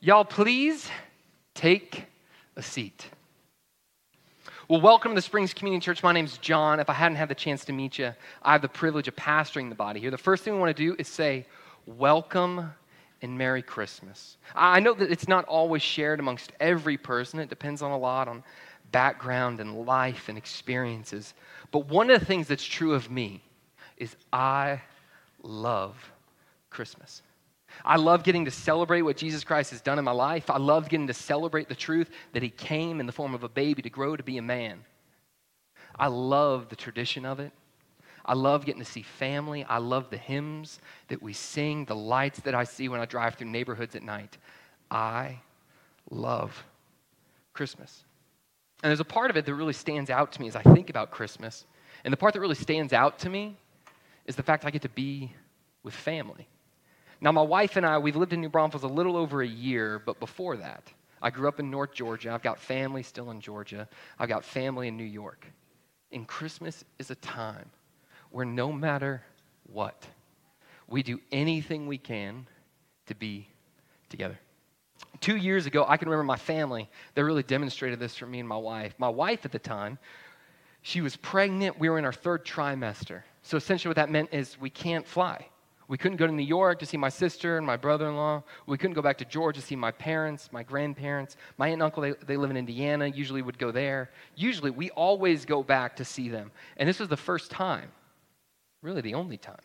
Y'all, please take a seat. Well, welcome to the Springs Community Church. My name is John. If I hadn't had the chance to meet you, I have the privilege of pastoring the body here. The first thing we want to do is say, Welcome and Merry Christmas. I know that it's not always shared amongst every person, it depends on a lot on background and life and experiences. But one of the things that's true of me is I love Christmas. I love getting to celebrate what Jesus Christ has done in my life. I love getting to celebrate the truth that he came in the form of a baby to grow to be a man. I love the tradition of it. I love getting to see family. I love the hymns that we sing, the lights that I see when I drive through neighborhoods at night. I love Christmas. And there's a part of it that really stands out to me as I think about Christmas. And the part that really stands out to me is the fact I get to be with family. Now, my wife and I, we've lived in New Braunfels a little over a year, but before that, I grew up in North Georgia. I've got family still in Georgia. I've got family in New York. And Christmas is a time where no matter what, we do anything we can to be together. Two years ago, I can remember my family, they really demonstrated this for me and my wife. My wife at the time, she was pregnant. We were in our third trimester. So essentially, what that meant is we can't fly. We couldn't go to New York to see my sister and my brother in law. We couldn't go back to Georgia to see my parents, my grandparents. My aunt and uncle, they, they live in Indiana, usually would go there. Usually, we always go back to see them. And this was the first time, really the only time,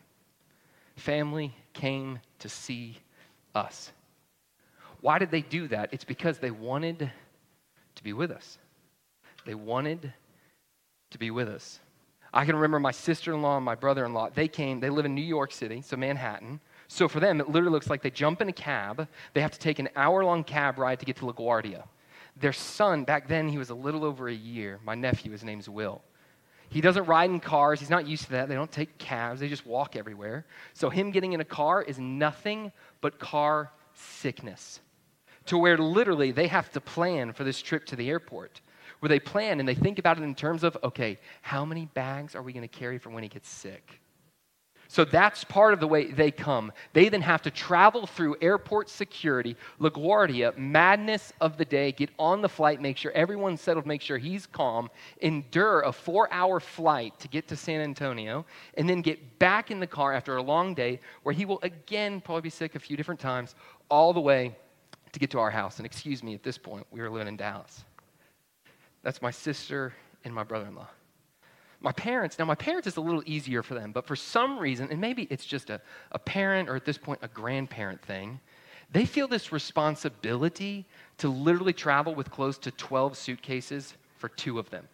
family came to see us. Why did they do that? It's because they wanted to be with us. They wanted to be with us. I can remember my sister in law and my brother in law. They came, they live in New York City, so Manhattan. So for them, it literally looks like they jump in a cab. They have to take an hour long cab ride to get to LaGuardia. Their son, back then, he was a little over a year. My nephew, his name's Will. He doesn't ride in cars. He's not used to that. They don't take cabs, they just walk everywhere. So, him getting in a car is nothing but car sickness. To where literally they have to plan for this trip to the airport where they plan and they think about it in terms of, okay, how many bags are we going to carry for when he gets sick? So that's part of the way they come. They then have to travel through airport security, LaGuardia, madness of the day, get on the flight, make sure everyone's settled, make sure he's calm, endure a four hour flight to get to San Antonio, and then get back in the car after a long day where he will again probably be sick a few different times, all the way to get to our house. And excuse me, at this point, we were living in Dallas. That's my sister and my brother in law. My parents, now my parents is a little easier for them, but for some reason, and maybe it's just a, a parent or at this point a grandparent thing, they feel this responsibility to literally travel with close to 12 suitcases for two of them.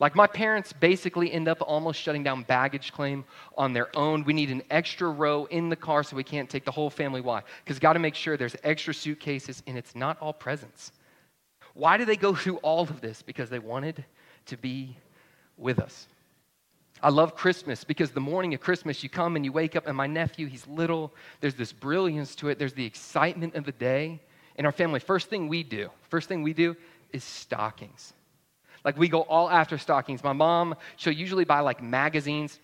Like my parents basically end up almost shutting down baggage claim on their own. We need an extra row in the car so we can't take the whole family. Why? Because got to make sure there's extra suitcases and it's not all presents. Why did they go through all of this? Because they wanted to be with us. I love Christmas because the morning of Christmas, you come and you wake up, and my nephew, he's little. There's this brilliance to it, there's the excitement of the day. In our family, first thing we do, first thing we do is stockings. Like we go all after stockings. My mom, she'll usually buy like magazines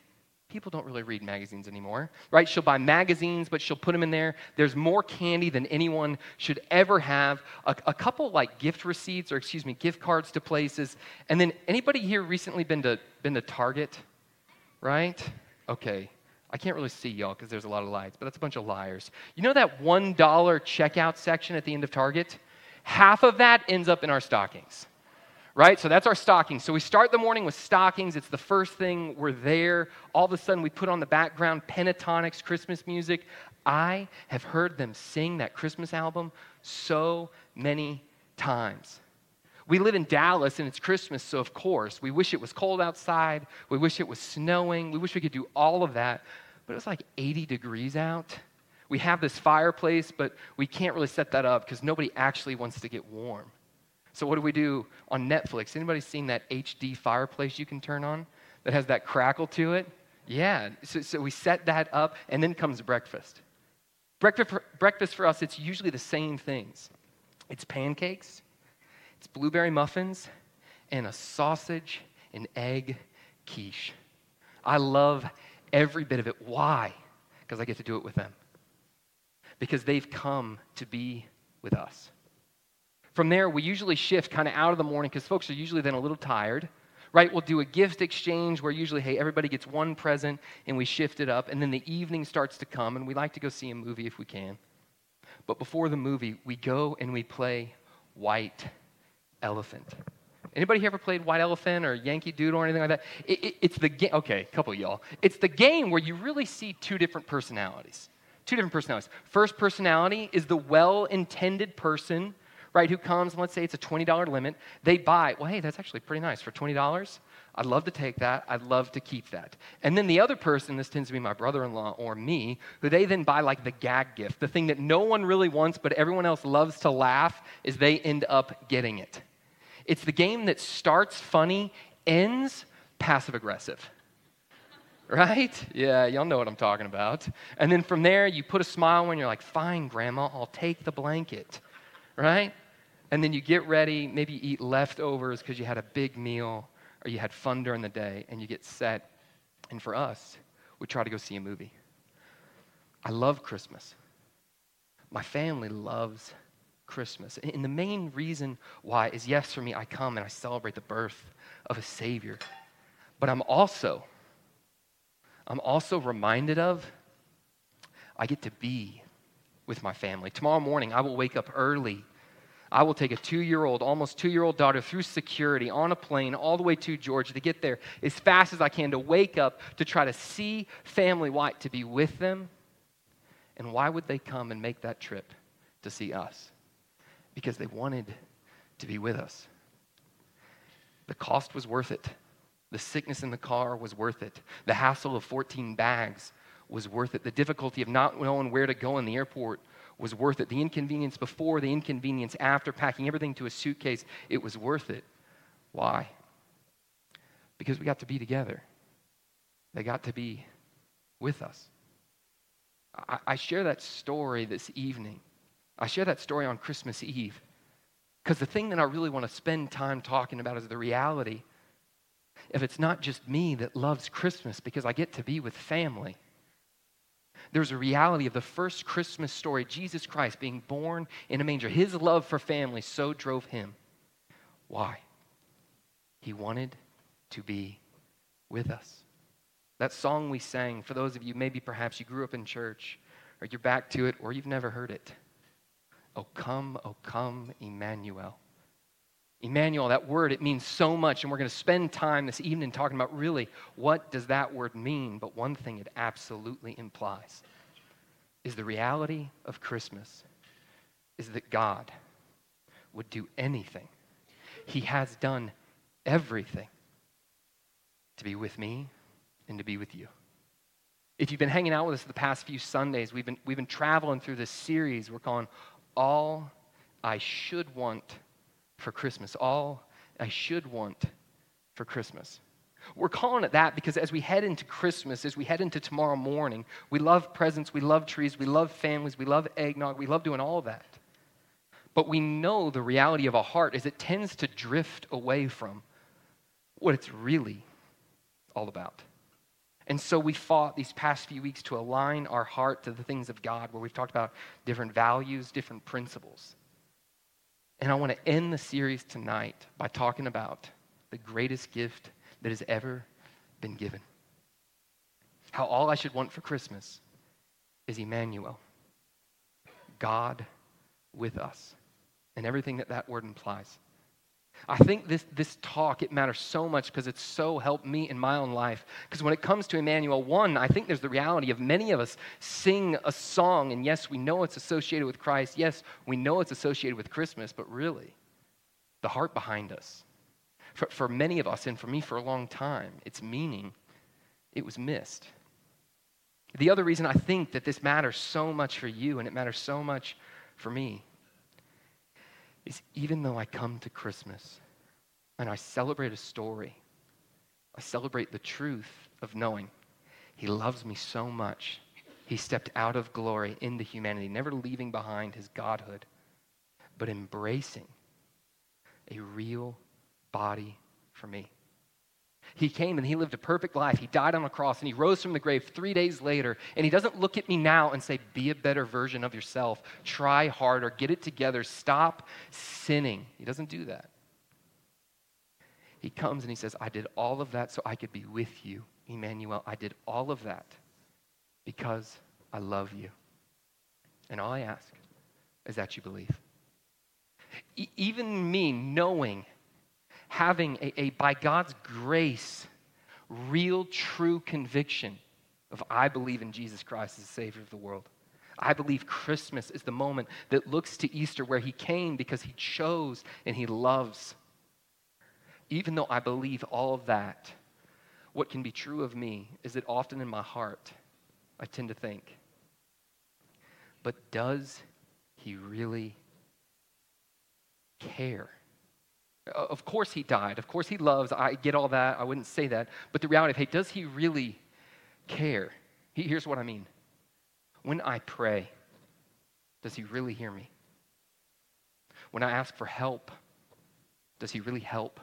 people don't really read magazines anymore, right? She'll buy magazines, but she'll put them in there. There's more candy than anyone should ever have. A, a, couple like gift receipts, or excuse me, gift cards to places. And then anybody here recently been to been to Target, right? Okay. I can't really see y'all because there's a lot of lights, but that's a bunch of liars. You know that $1 checkout section at the end of Target? Half of that ends up in our stockings right? So that's our stockings. So we start the morning with stockings. It's the first thing. We're there. All of a sudden, we put on the background Pentatonix, Christmas music. I have heard them sing that Christmas album so many times. We live in Dallas and it's Christmas, so of course, we wish it was cold outside. We wish it was snowing. We wish we could do all of that. But it was like 80 degrees out. We have this fireplace, but we can't really set that up because nobody actually wants to get warm. So what do we do on Netflix? Anybody seen that HD fireplace you can turn on that has that crackle to it? Yeah. So, so we set that up, and then comes breakfast. Breakfast for, breakfast for us, it's usually the same things. It's pancakes, it's blueberry muffins, and a sausage and egg quiche. I love every bit of it. Why? Because I get to do it with them. Because they've come to be with us. From there, we usually shift kind of out of the morning because folks are usually then a little tired, right? We'll do a gift exchange where usually, hey, everybody gets one present and we shift it up. And then the evening starts to come and we like to go see a movie if we can. But before the movie, we go and we play White Elephant. Anybody here ever played White Elephant or Yankee Doodle or anything like that? It, it, it's the game. Okay, a couple y'all. It's the game where you really see two different personalities. Two different personalities. First personality is the well-intended person, right? Who comes. Let's say it's a twenty dollar limit. They buy. Well, hey, that's actually pretty nice for twenty dollars. I'd love to take that. I'd love to keep that. And then the other person, this tends to be my brother in law or me, who they then buy like the gag gift, the thing that no one really wants, but everyone else loves to laugh, is they end up getting it. It's the game that starts funny, ends passive aggressive. Right? Yeah, y'all know what I'm talking about. And then from there, you put a smile on, you're like, fine, grandma, I'll take the blanket. Right? And then you get ready, maybe eat leftovers because you had a big meal or you had fun during the day, and you get set. And for us, we try to go see a movie. I love Christmas. My family loves Christmas. And the main reason why is yes, for me, I come and I celebrate the birth of a Savior. But I'm also, I'm also reminded of I get to be with my family. Tomorrow morning, I will wake up early. I will take a two year old, almost two year old daughter through security on a plane all the way to Georgia to get there as fast as I can to wake up to try to see family white, to be with them. And why would they come and make that trip to see us? because they wanted to be with us. The cost was worth it. The sickness in the car was worth it. The hassle of 14 bags was worth it. The difficulty of not knowing where to go in the airport was worth it. The inconvenience before, the inconvenience after, packing everything to a suitcase, it was worth it. Why? Because we got to be together. They got to be with us. I, I share that story this evening I share that story on Christmas Eve because the thing that I really want to spend time talking about is the reality if it's not just me that loves Christmas because I get to be with family. There's a reality of the first Christmas story, Jesus Christ being born in a manger. His love for family so drove him. Why? He wanted to be with us. That song we sang, for those of you, maybe perhaps you grew up in church, or you're back to it, or you've never heard it. Oh, come, oh, come, Emmanuel. Emmanuel, that word, it means so much, and we're going to spend time this evening talking about really what does that word mean. But one thing it absolutely implies is the reality of Christmas is that God would do anything. He has done everything to be with me and to be with you. If you've been hanging out with us the past few Sundays, we've been, we've been traveling through this series we're calling all I should want for Christmas, all I should want for Christmas. We're calling it that because as we head into Christmas, as we head into tomorrow morning, we love presents, we love trees, we love families, we love eggnog, we love doing all of that. But we know the reality of a heart is it tends to drift away from what it's really all about. And so we fought these past few weeks to align our heart to the things of God, where we've talked about different values, different principles. And I want to end the series tonight by talking about the greatest gift that has ever been given. How all I should want for Christmas is Emmanuel, God with us, and everything that that word implies. I think this, this talk, it matters so much because it's so helped me in my own life. Because when it comes to Emmanuel, one, I think there's the reality of many of us sing a song, and yes, we know it's associated with Christ. Yes, we know it's associated with Christmas, but really, the heart behind us, for, for many of us, and for me for a long time, its meaning, it was missed. The other reason I think that this matters so much for you and it matters so much for me is even though I come to Christmas and I celebrate a story, I celebrate the truth of knowing He loves me so much. He stepped out of glory into humanity, never leaving behind His Godhood, but embracing a real body for me. He came and he lived a perfect life. He died on a cross and he rose from the grave three days later. And he doesn't look at me now and say, Be a better version of yourself. Try harder. Get it together. Stop sinning. He doesn't do that. He comes and he says, I did all of that so I could be with you, Emmanuel. I did all of that because I love you. And all I ask is that you believe. E- even me knowing having a, a, by God's grace, real, true conviction of I believe in Jesus Christ as the Savior of the world. I believe Christmas is the moment that looks to Easter where He came because He chose and He loves. Even though I believe all of that, what can be true of me is that often in my heart, I tend to think, but does He really care? Uh, of course he died. Of course he loves. I get all that. I wouldn't say that. But the reality of, hey, does he really care? Here's what I mean. When I pray, does he really hear me? When I ask for help, does he really help?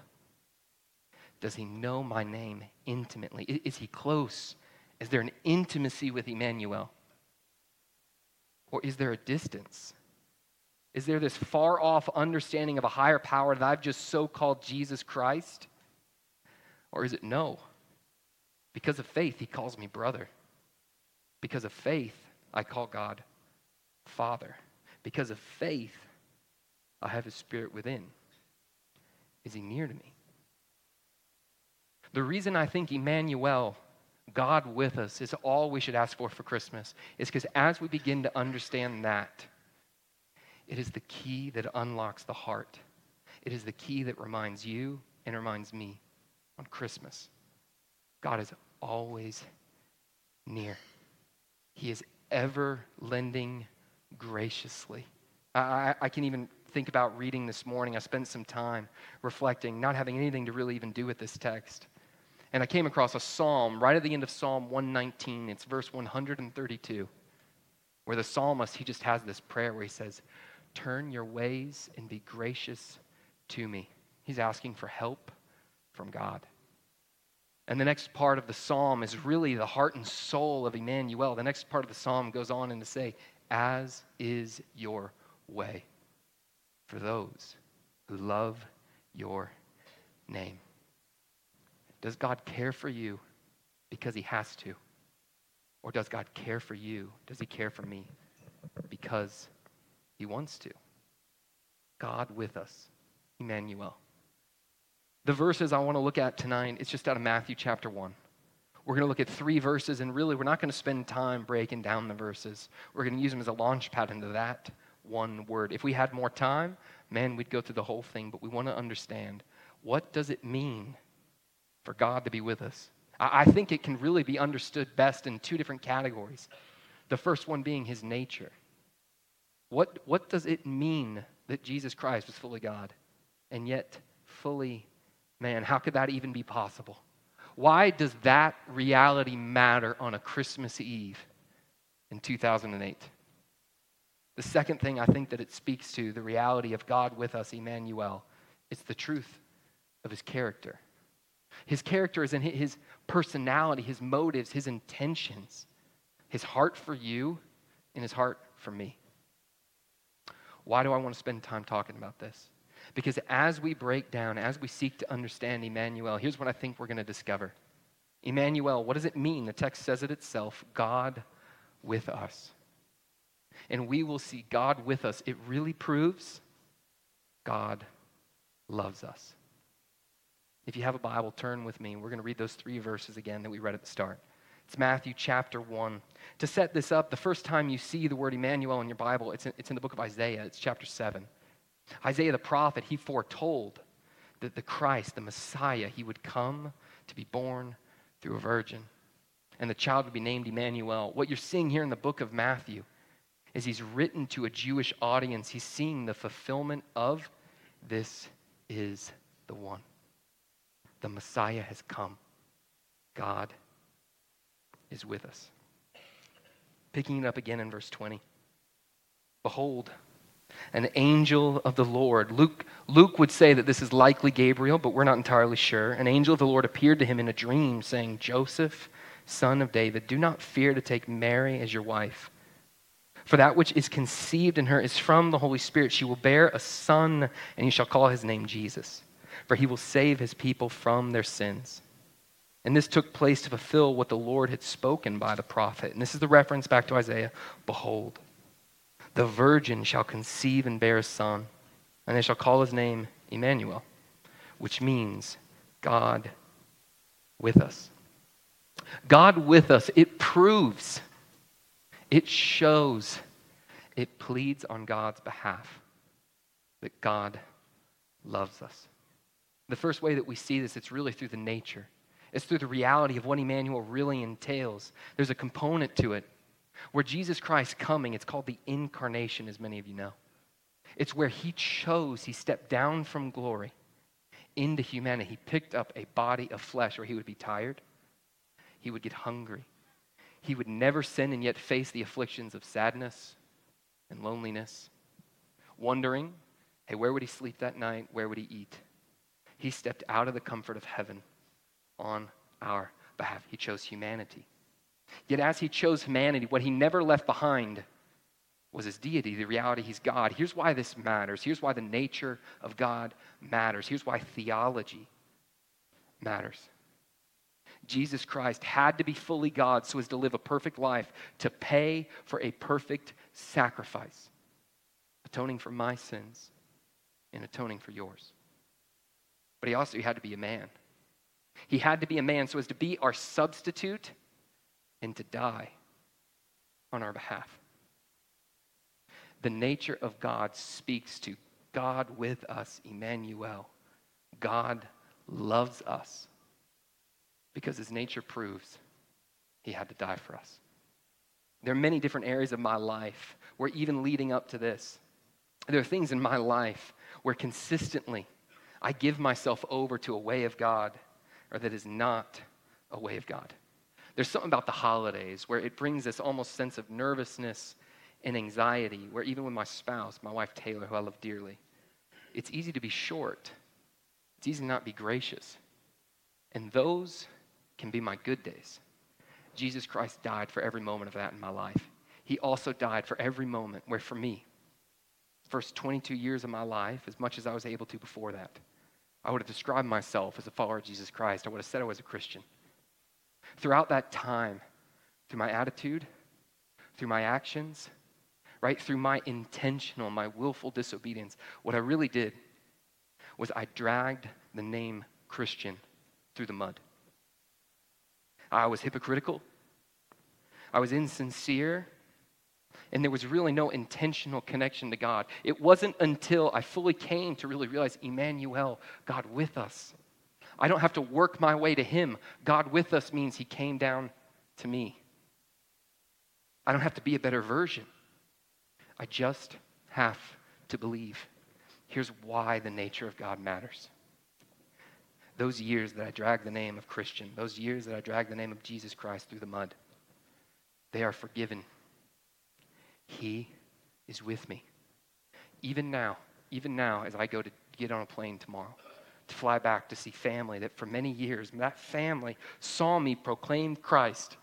Does he know my name intimately? Is he close? Is there an intimacy with Emmanuel? Or is there a distance? Is there this far off understanding of a higher power that I've just so called Jesus Christ? Or is it no? Because of faith, he calls me brother. Because of faith, I call God Father. Because of faith, I have his spirit within. Is he near to me? The reason I think Emmanuel, God with us, is all we should ask for for Christmas is because as we begin to understand that, it is the key that unlocks the heart. It is the key that reminds you and reminds me on Christmas. God is always near. He is ever lending graciously. I, I, can even think about reading this morning. I spent some time reflecting, not having anything to really even do with this text. And I came across a psalm right at the end of Psalm 119. It's verse 132, where the psalmist, he just has this prayer where he says, Turn your ways and be gracious to me. He's asking for help from God. And the next part of the psalm is really the heart and soul of Emmanuel. The next part of the psalm goes on and to say, As is your way for those who love your name. Does God care for you because he has to? Or does God care for you? Does he care for me because he wants to. God with us, Emmanuel. The verses I want to look at tonight, it's just out of Matthew chapter 1. We're going to look at three verses, and really, we're not going to spend time breaking down the verses. We're going to use them as a launch pad into that one word. If we had more time, man, we'd go through the whole thing, but we want to understand what does it mean for God to be with us? I think it can really be understood best in two different categories. The first one being his nature. What, what does it mean that Jesus Christ was fully God and yet fully man? How could that even be possible? Why does that reality matter on a Christmas Eve in 2008? The second thing I think that it speaks to, the reality of God with us, Emmanuel, it's the truth of his character. His character is in his personality, his motives, his intentions, his heart for you, and his heart for me. Why do I want to spend time talking about this? Because as we break down, as we seek to understand Emmanuel, here's what I think we're going to discover. Emmanuel, what does it mean? The text says it itself God with us. And we will see God with us. It really proves God loves us. If you have a Bible, turn with me. We're going to read those three verses again that we read at the start. It's Matthew chapter 1. To set this up, the first time you see the word Emmanuel in your Bible, it's in, it's in the book of Isaiah. It's chapter 7. Isaiah the prophet, he foretold that the Christ, the Messiah, he would come to be born through a virgin. And the child would be named Emmanuel. What you're seeing here in the book of Matthew is he's written to a Jewish audience. He's seeing the fulfillment of this is the one. The Messiah has come. God is with us. Picking it up again in verse 20. Behold, an angel of the Lord. Luke, Luke would say that this is likely Gabriel, but we're not entirely sure. An angel of the Lord appeared to him in a dream, saying, Joseph, son of David, do not fear to take Mary as your wife. For that which is conceived in her is from the Holy Spirit. She will bear a son, and you shall call his name Jesus, for he will save his people from their sins. And this took place to fulfill what the Lord had spoken by the prophet. And this is the reference back to Isaiah Behold, the virgin shall conceive and bear a son, and they shall call his name Emmanuel, which means God with us. God with us, it proves, it shows, it pleads on God's behalf that God loves us. The first way that we see this, it's really through the nature. It's through the reality of what Emmanuel really entails. There's a component to it where Jesus Christ coming, it's called the incarnation, as many of you know. It's where he chose, he stepped down from glory into humanity. He picked up a body of flesh where he would be tired, he would get hungry, he would never sin and yet face the afflictions of sadness and loneliness, wondering, hey, where would he sleep that night? Where would he eat? He stepped out of the comfort of heaven on our behalf. He chose humanity. Yet, as he chose humanity, what he never left behind was his deity, the reality he's God. Here's why this matters. Here's why the nature of God matters. Here's why theology matters. Jesus Christ had to be fully God so as to live a perfect life, to pay for a perfect sacrifice, atoning for my sins and atoning for yours. But he also had to be a man. He had to be a man so as to be our substitute and to die on our behalf. The nature of God speaks to God with us, Emmanuel. God loves us because his nature proves he had to die for us. There are many different areas of my life where, even leading up to this, there are things in my life where consistently I give myself over to a way of God or that is not a way of God. There's something about the holidays where it brings this almost sense of nervousness and anxiety, where even with my spouse, my wife Taylor, who I love dearly, it's easy to be short. It's easy to not be gracious. And those can be my good days. Jesus Christ died for every moment of that in my life. He also died for every moment where, for me, first 22 years of my life, as much as I was able to before that, I would have described myself as a follower of Jesus Christ. I would have said I was a Christian. Throughout that time, through my attitude, through my actions, right, through my intentional, my willful disobedience, what I really did was I dragged the name Christian through the mud. I was hypocritical. I was insincere and there was really no intentional connection to God. It wasn't until I fully came to really realize Emmanuel, God with us. I don't have to work my way to Him. God with us means He came down to me. I don't have to be a better version. I just have to believe. Here's why the nature of God matters. Those years that I dragged the name of Christian, those years that I dragged the name of Jesus Christ through the mud, they are forgiven he is with me. Even now, even now, as I go to get on a plane tomorrow, to fly back to see family that for many years, that family saw me proclaim Christ.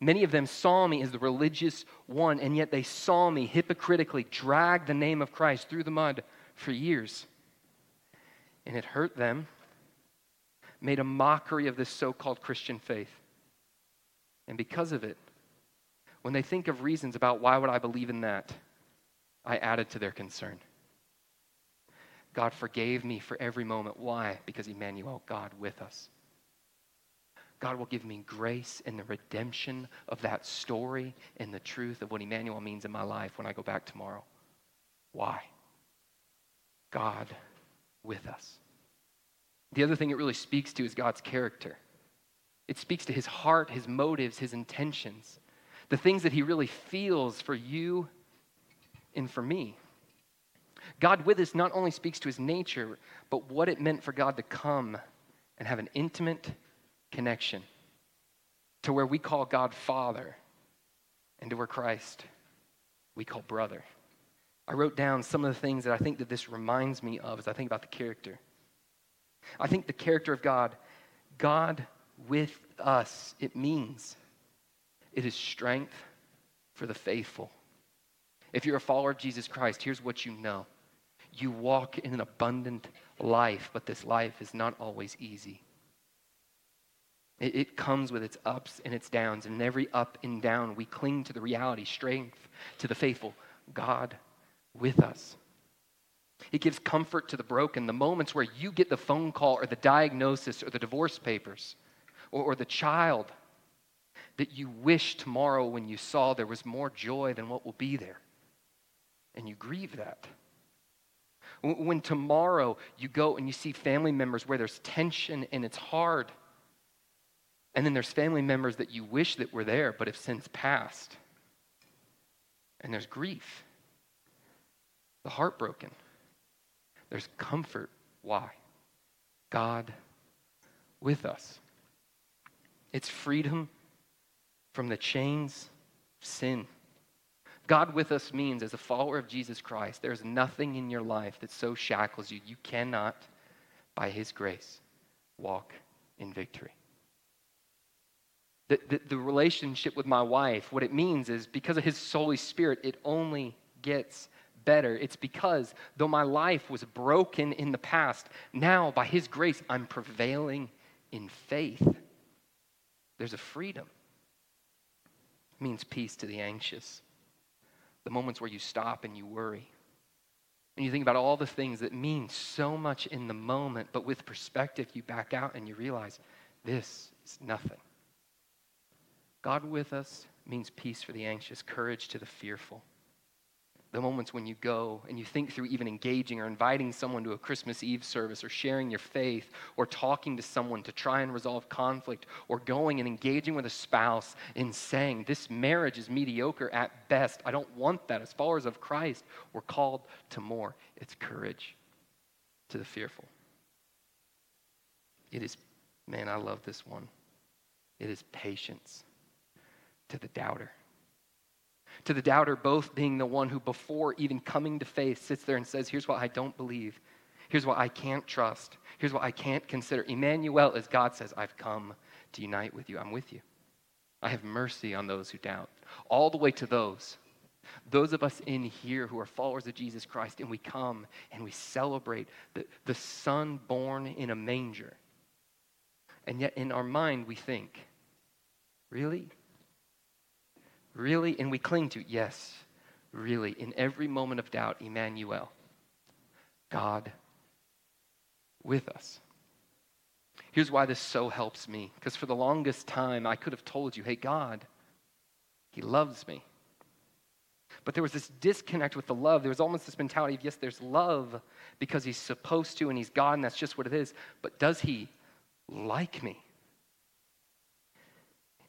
Many of them saw me as the religious one, and yet they saw me hypocritically drag the name of Christ through the mud for years. And it hurt them, made a mockery of this so called Christian faith. And because of it, when they think of reasons about why would I believe in that, I added to their concern. God forgave me for every moment. Why? Because Emmanuel, God with us. God will give me grace in the redemption of that story and the truth of what Emmanuel means in my life when I go back tomorrow. Why? God with us. The other thing it really speaks to is God's character. It speaks to his heart, his motives, his intentions the things that he really feels for you and for me. God with us not only speaks to his nature, but what it meant for God to come and have an intimate connection to where we call God Father and to where Christ we call brother. I wrote down some of the things that I think that this reminds me of as I think about the character. I think the character of God, God with us, it means it is strength for the faithful. If you're a follower of Jesus Christ, here's what you know you walk in an abundant life, but this life is not always easy. It, it, comes with its ups and its downs, and in every up and down, we cling to the reality, strength to the faithful, God with us. It gives comfort to the broken, the moments where you get the phone call or the diagnosis or the divorce papers or, or the child that you wish tomorrow when you saw there was more joy than what will be there. And you grieve that. When tomorrow you go and you see family members where there's tension and it's hard, and then there's family members that you wish that were there but have since passed, and there's grief, the heartbroken, there's comfort. Why? God with us. It's freedom from the chains of sin. God with us means, as a follower of Jesus Christ, there's nothing in your life that so shackles you. You cannot, by His grace, walk in victory. The, the, the, relationship with my wife, what it means is because of His Holy Spirit, it only gets better. It's because though my life was broken in the past, now by His grace, I'm prevailing in faith. There's a freedom. Means peace to the anxious the moments where you stop and you worry. And you think about all the things that mean so much in the moment, but with perspective, you back out and you realize this is nothing. God with us means peace for the anxious, courage to the fearful the moments when you go and you think through even engaging or inviting someone to a Christmas Eve service or sharing your faith or talking to someone to try and resolve conflict or going and engaging with a spouse in saying, This marriage is mediocre at best. I don't want that. As followers of Christ, we're called to more. It's courage to the fearful. It is, man, I love this one. It is patience to the doubter to the doubter, both being the one who, before even coming to faith, sits there and says, Here's what I don't believe. Here's what I can't trust. Here's what I can't consider. Emmanuel, as God says, I've come to unite with you. I'm with you. I have mercy on those who doubt. All the way to those, those of us in here who are followers of Jesus Christ, and we come and we celebrate the, the Son born in a manger. And yet in our mind, we think, really? Really? And we cling to, yes, really. In every moment of doubt, Emmanuel, God with us. Here's why this so helps me. Because for the longest time, I could have told you, hey, God, He loves me. But there was this disconnect with the love. There was almost this mentality of, yes, there's love because He's supposed to and He's God and that's just what it is. But does He like me?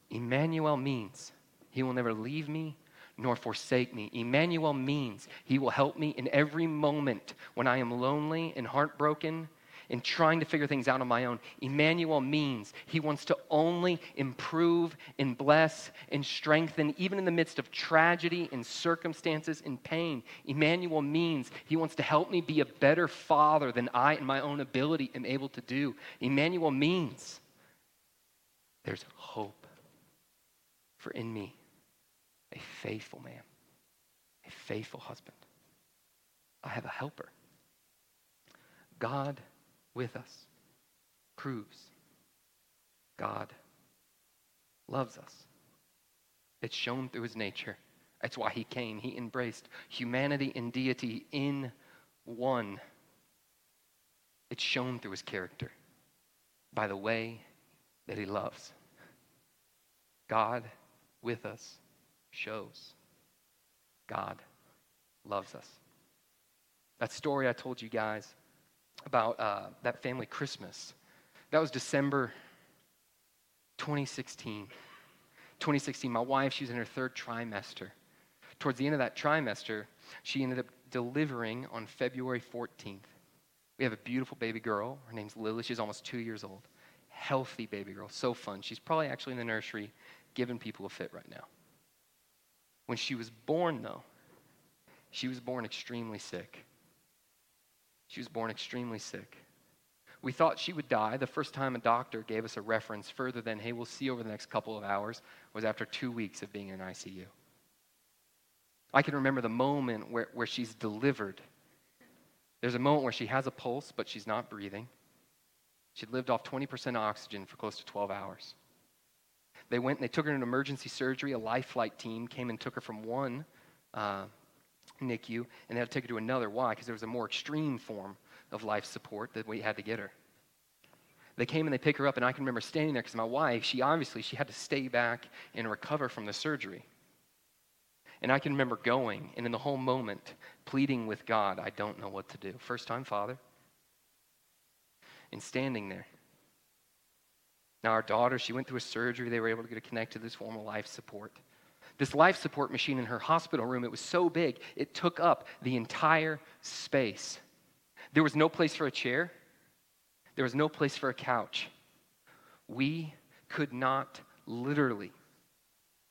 Emmanuel means he will never leave me nor forsake me. Emmanuel means He will help me in every moment when I am lonely and heartbroken and trying to figure things out on my own. Emmanuel means He wants to only improve and bless and strengthen, even in the midst of tragedy and circumstances and pain. Emmanuel means He wants to help me be a better father than I, in my own ability, am able to do. Emmanuel means there's hope for in me a faithful man, a faithful husband. I have a helper. God with us proves God loves us. It's shown through his nature. That's why he came. He embraced humanity and deity in one. It's shown through his character by the way that he loves. God with us shows God loves us. That story I told you guys about uh, that family Christmas, that was December 2016. 2016, my wife, she was in her third trimester. Towards the end of that trimester, she ended up delivering on February 14th. We have a beautiful baby girl. Her name's Lily. She's almost two years old. Healthy baby girl. So fun. She's probably actually in the nursery giving people a fit right now. When she was born, though, She was born extremely sick. She was born extremely sick. We thought she would die. The first time a doctor gave us a reference further than, hey, we'll see over the next couple of hours, was after two weeks of being in an ICU. I can remember the moment where, where she's delivered. There's a moment where she has a pulse, but she's not breathing. She'd lived off 20% oxygen for close to 12 hours. They went and they took her to an emergency surgery. A life flight team came and took her from one uh, NICU, and they had to take her to another. Why? Because there was a more extreme form of life support that we had to get her. They came and they pick her up, and I can remember standing there because my wife, she obviously she had to stay back and recover from the surgery. And I can remember going and in the whole moment pleading with God, I don't know what to do. First time father. And standing there. Now, our daughter, she went through a surgery. They were able to get her connected to this form of life support. This life support machine in her hospital room, it was so big, it took up the entire space. There was no place for a chair, there was no place for a couch. We could not literally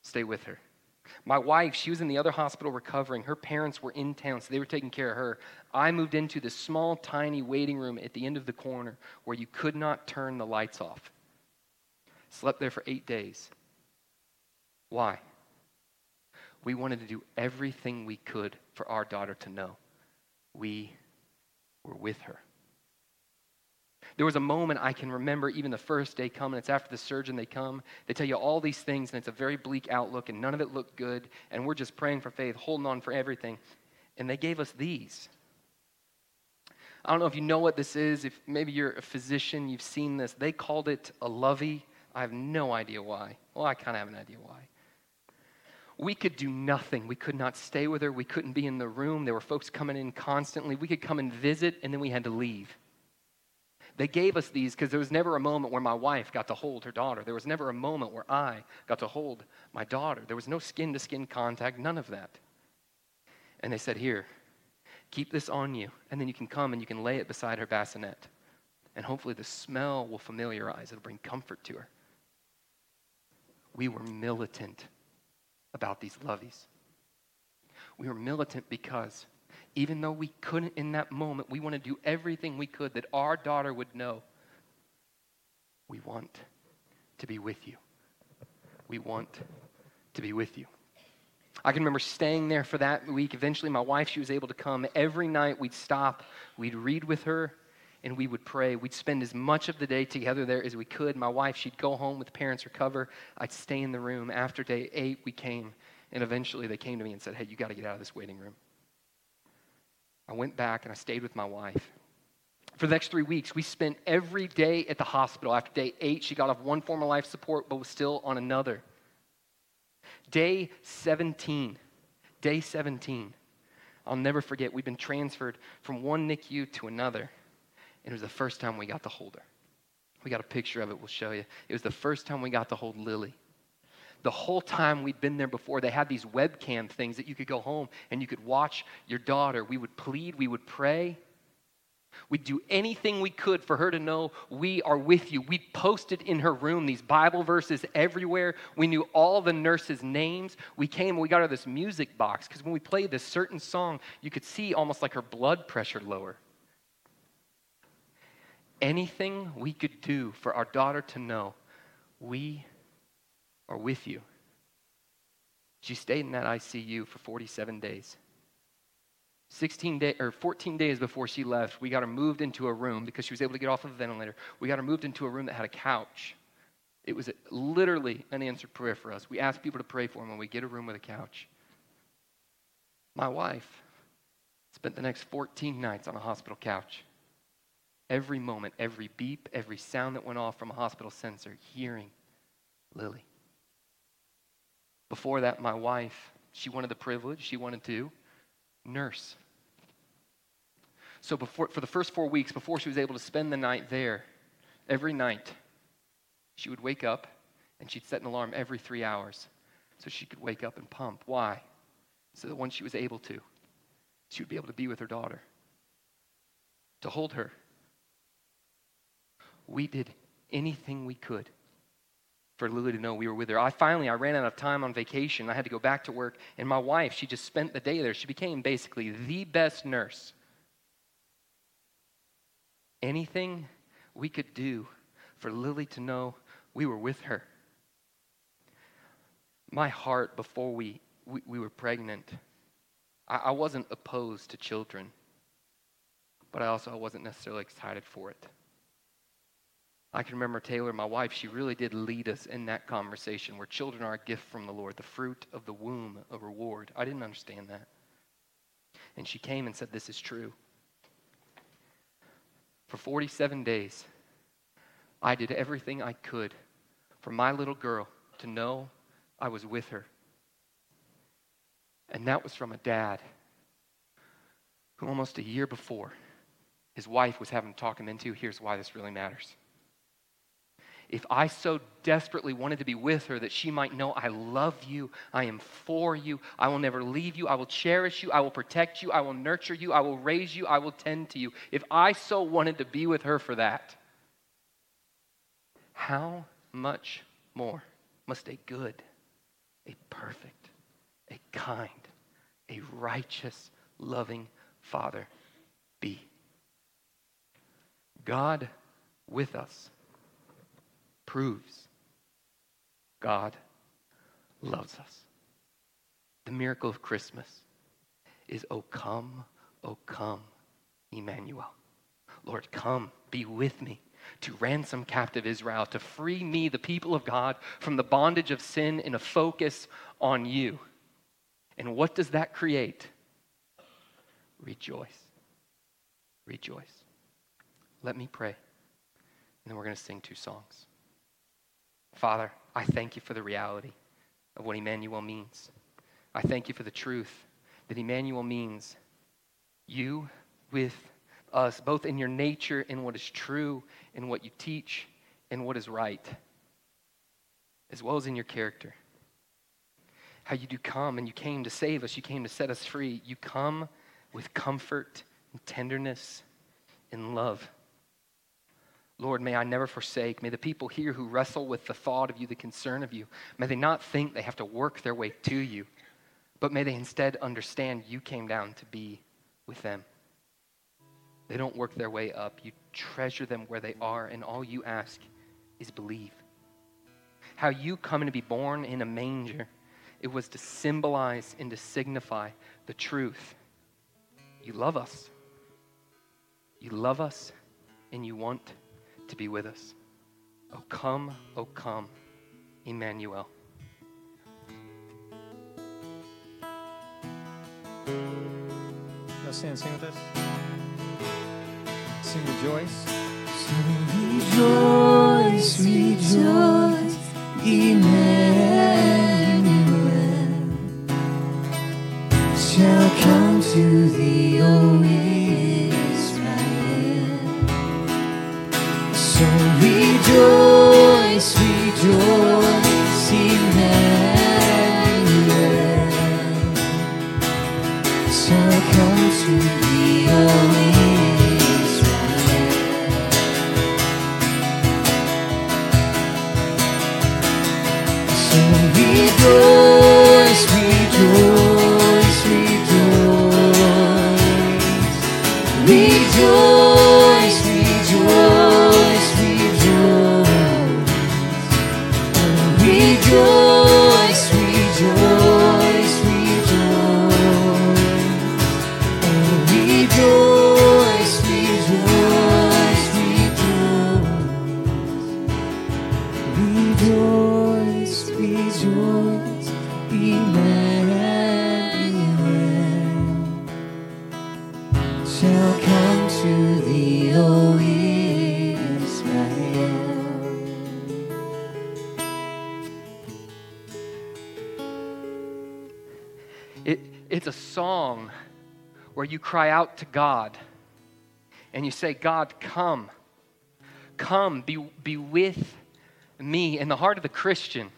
stay with her. My wife, she was in the other hospital recovering. Her parents were in town, so they were taking care of her. I moved into this small, tiny waiting room at the end of the corner where you could not turn the lights off. Slept there for eight days. Why? We wanted to do everything we could for our daughter to know we were with her. There was a moment I can remember, even the first day coming. It's after the surgeon, they come. They tell you all these things, and it's a very bleak outlook, and none of it looked good. And we're just praying for faith, holding on for everything. And they gave us these. I don't know if you know what this is. If maybe you're a physician, you've seen this. They called it a lovey. I have no idea why. Well, I kind of have an idea why. We could do nothing. We could not stay with her. We couldn't be in the room. There were folks coming in constantly. We could come and visit, and then we had to leave. They gave us these because there was never a moment where my wife got to hold her daughter. There was never a moment where I got to hold my daughter. There was no skin to skin contact, none of that. And they said, Here, keep this on you, and then you can come and you can lay it beside her bassinet. And hopefully the smell will familiarize, it'll bring comfort to her. We were militant about these loveys. We were militant because even though we couldn't in that moment, we want to do everything we could that our daughter would know. We want to be with you. We want to be with you. I can remember staying there for that week. Eventually, my wife, she was able to come. Every night, we'd stop, we'd read with her, and we would pray. We'd spend as much of the day together there as we could. My wife, she'd go home with parents recover. I'd stay in the room. After day eight, we came, and eventually they came to me and said, Hey, you got to get out of this waiting room. I went back and I stayed with my wife. For the next three weeks, we spent every day at the hospital. After day eight, she got off one form of life support, but was still on another. Day 17, day 17, I'll never forget, we've been transferred from one NICU to another. It was the first time we got to hold her. We got a picture of it, we'll show you. It was the first time we got to hold Lily the whole time we'd been there before, they had these webcam things that you could go home and you could watch your daughter. We would plead, we would pray. We'd do anything we could for her to know we are with you. We posted in her room these Bible verses everywhere. We knew all the nurses' names. We came we got her this music box because when we played this certain song, you could see almost like her blood pressure lower. Anything we could do for our daughter to know we are with you. She stayed in that ICU for 47 days. 16 day, or 14 days before she left, we got her moved into a room because she was able to get off of a ventilator. We got her moved into a room that had a couch. It was literally an answered prayer for us. We asked people to pray for him when we get a room with a couch. My wife spent the next 14 nights on a hospital couch. Every moment, every beep, every sound that went off from a hospital sensor, hearing Lily. Before that, my wife, she wanted the privilege, she wanted to nurse. So before, for the first four weeks, before she was able to spend the night there, every night, she would wake up and she'd set an alarm every three hours so she could wake up and pump. Why? So that once she was able to, she would be able to be with her daughter, to hold her. We did anything we could for Lily to know we were with her. I finally I ran out of time on vacation. I had to go back to work, and my wife, she just spent the day there. She became basically the best nurse. Anything we could do for Lily to know we were with her. My heart before we, we, we were pregnant, I, I wasn't opposed to children, but I also I wasn't necessarily excited for it. I can remember Taylor, my wife, she really did lead us in that conversation where children are a gift from the Lord, the fruit of the womb, a reward. I didn't understand that. And she came and said, This is true. For 47 days, I did everything I could for my little girl to know I was with her. And that was from a dad who almost a year before his wife was having to talk him into here's why this really matters if I so desperately wanted to be with her that she might know I love you, I am for you, I will never leave you, I will cherish you, I will protect you, I will nurture you, I will raise you, I will tend to you. If I so wanted to be with her for that, how much more must a good, a perfect, a kind, a righteous, loving Father be? God with us proves God loves us. The miracle of Christmas is, Oh, come, oh, come, Emmanuel. Lord, come, be with me to ransom captive Israel, to free me, the people of God, from the bondage of sin in a focus on you. And what does that create? Rejoice. Rejoice. Let me pray, and then we're going to sing two songs. Father, I thank you for the reality of what Emmanuel means. I thank you for the truth that Emmanuel means you with us, both in your nature, in what is true, in what you teach, in what is right, as well as in your character. How you do come and you came to save us, you came to set us free. You come with comfort and tenderness and love. Lord, may I never forsake. May the people here who wrestle with the thought of you, the concern of you, may they not think they have to work their way to you, but may they instead understand you came down to be with them. They don't work their way up. You treasure them where they are, and all you ask is believe. How you coming to be born in a manger, it was to symbolize and to signify the truth. You love us. You love us, and you want to be with us. Oh, come, oh, come, Emmanuel. Y'all stand, sing with us. Sing rejoice. Rejoice, rejoice, Emmanuel shall come to thee, O rejoice, rejoice, Emmanuel shall come to cry out to God and you say, God, come. Come, be, be with me. In the heart of the Christian,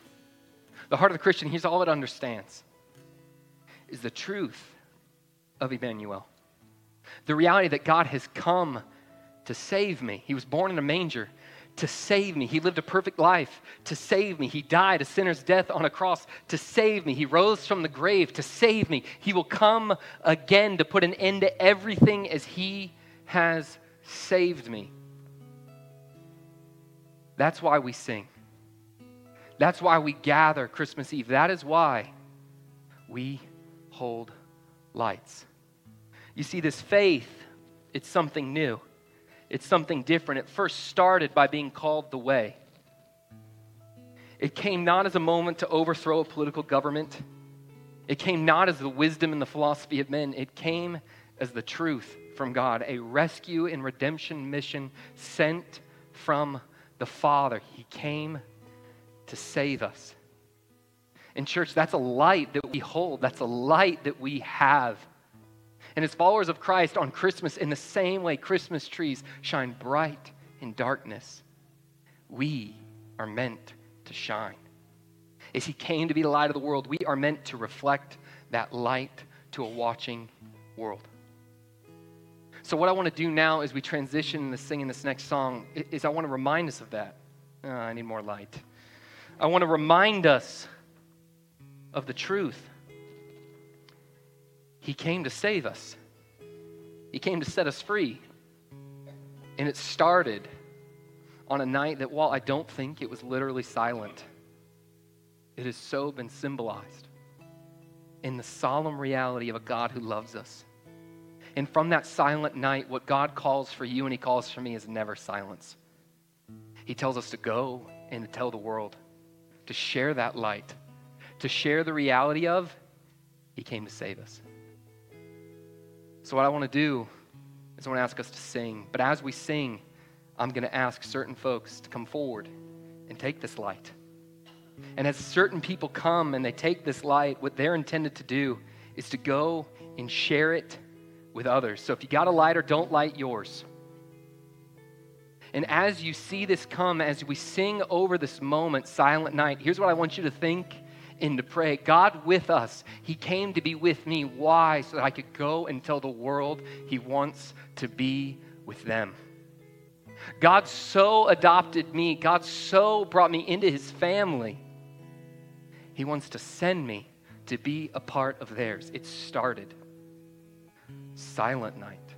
the heart of the Christian, here's all it understands is the truth of Emmanuel. The reality that God has come to save me. He was born in a manger to save me. He lived a perfect life to save me. He died a sinner's death on a cross to save me. He rose from the grave to save me. He will come again to put an end to everything as He has saved me. That's why we sing. That's why we gather Christmas Eve. That is why we hold lights. You see, this faith, it's something new. It's something different. It first started by being called the way. It came not as a moment to overthrow a political government. It came not as the wisdom and the philosophy of men. It came as the truth from God, a rescue and redemption mission sent from the Father. He came to save us. In church, that's a light that we hold, that's a light that we have. And as followers of Christ on Christmas, in the same way Christmas trees shine bright in darkness, we are meant to shine. As He came to be the light of the world, we are meant to reflect that light to a watching world. So, what I want to do now as we transition into singing this next song is I want to remind us of that. Oh, I need more light. I want to remind us of the truth. He came to save us, He came to set us free. And it started on a night that, while I don't think it was literally silent, it has so been symbolized in the solemn reality of a God who loves us. And from that silent night, what God calls for you and He calls for me is never silence. He tells us to go and to tell the world, to share that light, to share the reality of He came to save us. So, what I want to do is I want to ask us to sing. But as we sing, I'm going to ask certain folks to come forward and take this light. And as certain people come and they take this light, what they're intended to do is to go and share it with others. So if you got a lighter, don't light yours. And as you see this come, as we sing over this moment, Silent Night, here's what I want you to think and to pray God with us. He came to be with me. Why? So that I could go and tell the world He wants to be with them. God so adopted me, God so brought me into His family. He wants to send me to be a part of theirs. It started silent night,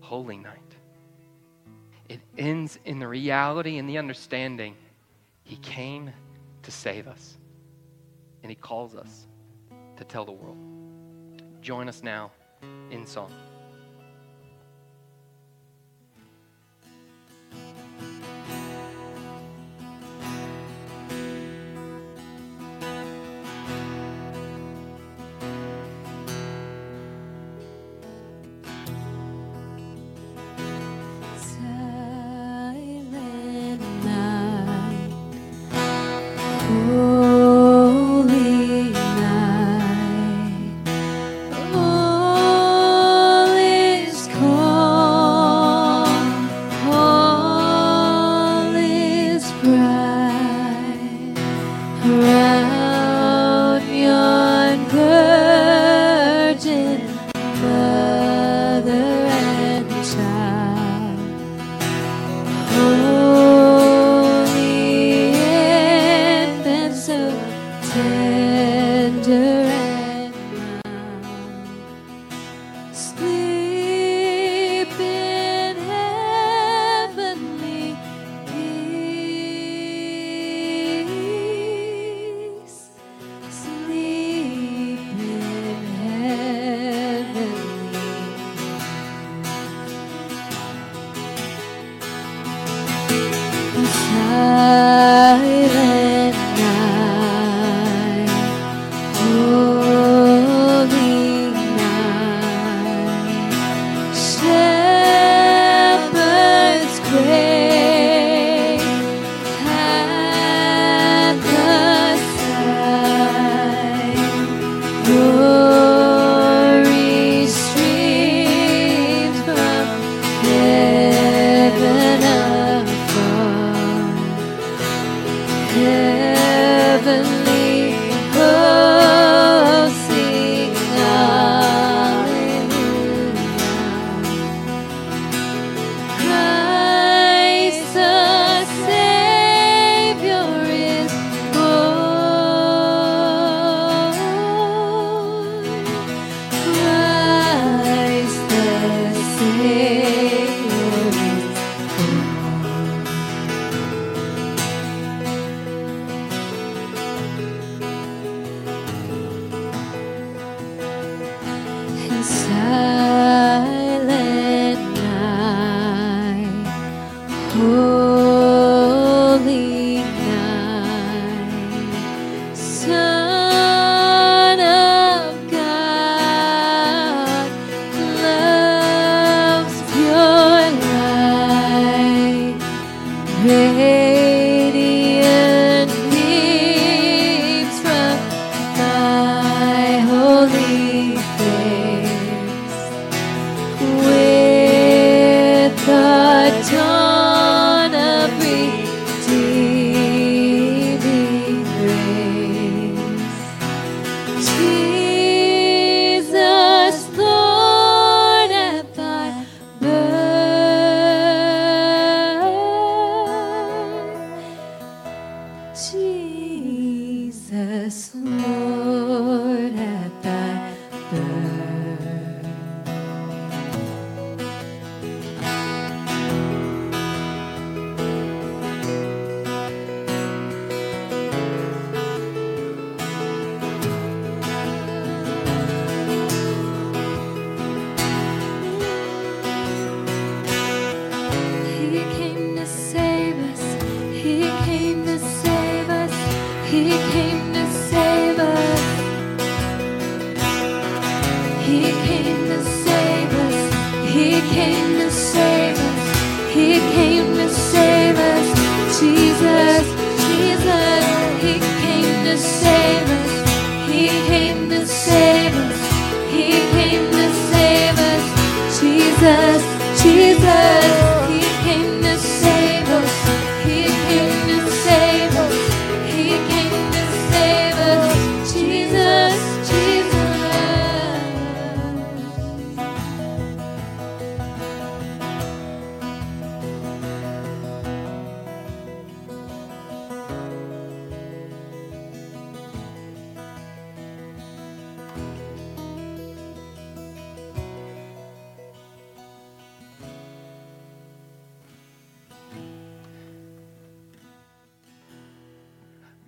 holy night. It ends in the reality and the understanding He came to save us and He calls us to tell the world. Join us now in song.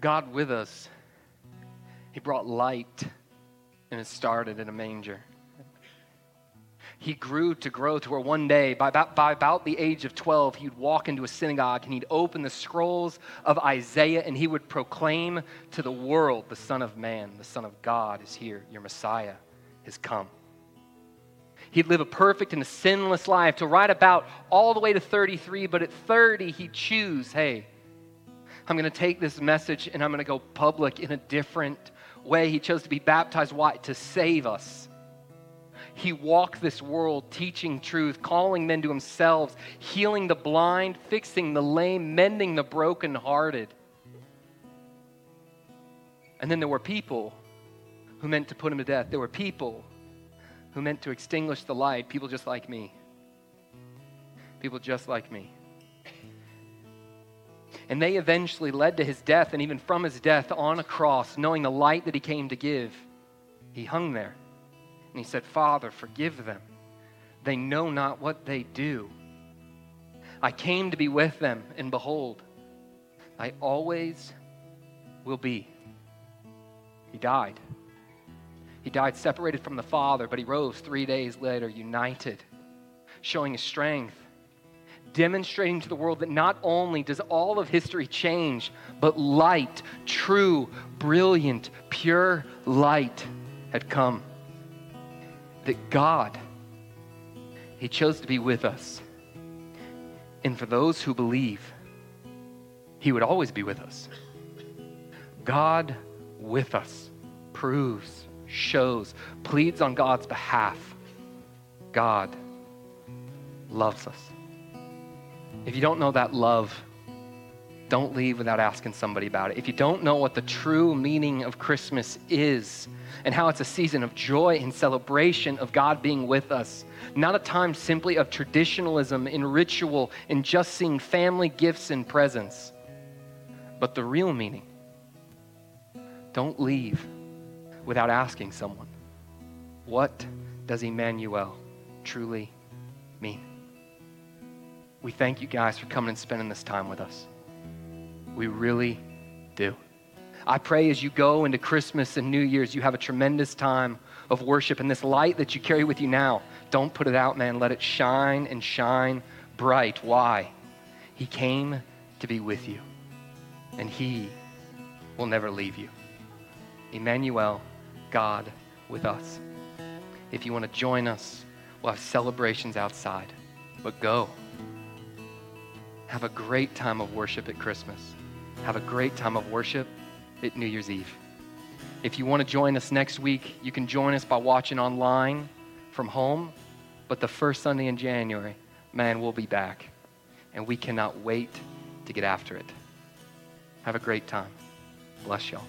God with us, He brought light and it started in a manger. He grew to grow to where one day, by about, by about the age of 12, he'd walk into a synagogue and he'd open the scrolls of Isaiah and he would proclaim to the world, The Son of Man, the Son of God is here. Your Messiah has come. He'd live a perfect and a sinless life to right about all the way to 33, but at 30, he'd choose, hey, I'm going to take this message and I'm going to go public in a different way. He chose to be baptized. Why? To save us. He walked this world teaching truth, calling men to himself, healing the blind, fixing the lame, mending the brokenhearted. And then there were people who meant to put him to death. There were people who meant to extinguish the light, people just like me. People just like me. And they eventually led to his death, and even from his death on a cross, knowing the light that he came to give, he hung there. And he said, Father, forgive them. They know not what they do. I came to be with them, and behold, I always will be. He died. He died separated from the Father, but he rose three days later, united, showing his strength demonstrating to the world that not only does all of history change, but light, true, brilliant, pure light had come. That God, He chose to be with us. And for those who believe, He would always be with us. God with us proves, shows, pleads on God's behalf. God loves us. If you don't know that love, don't leave without asking somebody about it. If you don't know what the true meaning of Christmas is and how it's a season of joy and celebration of God being with us, not a time simply of traditionalism and ritual and just seeing family gifts and presents, but the real meaning, don't leave without asking someone, what does Emmanuel truly mean? We thank you guys for coming and spending this time with us. We really do. I pray as you go into Christmas and New Year's, you have a tremendous time of worship. And this light that you carry with you now, don't put it out, man. Let it shine and shine bright. Why? He came to be with you, and He will never leave you. Emmanuel, God with us. If you want to join us, we'll have celebrations outside. But go. Have a great time of worship at Christmas. Have a great time of worship at New Year's Eve. If you want to join us next week, you can join us by watching online from home. But the first Sunday in January, man, we'll be back. And we cannot wait to get after it. Have a great time. Bless y'all.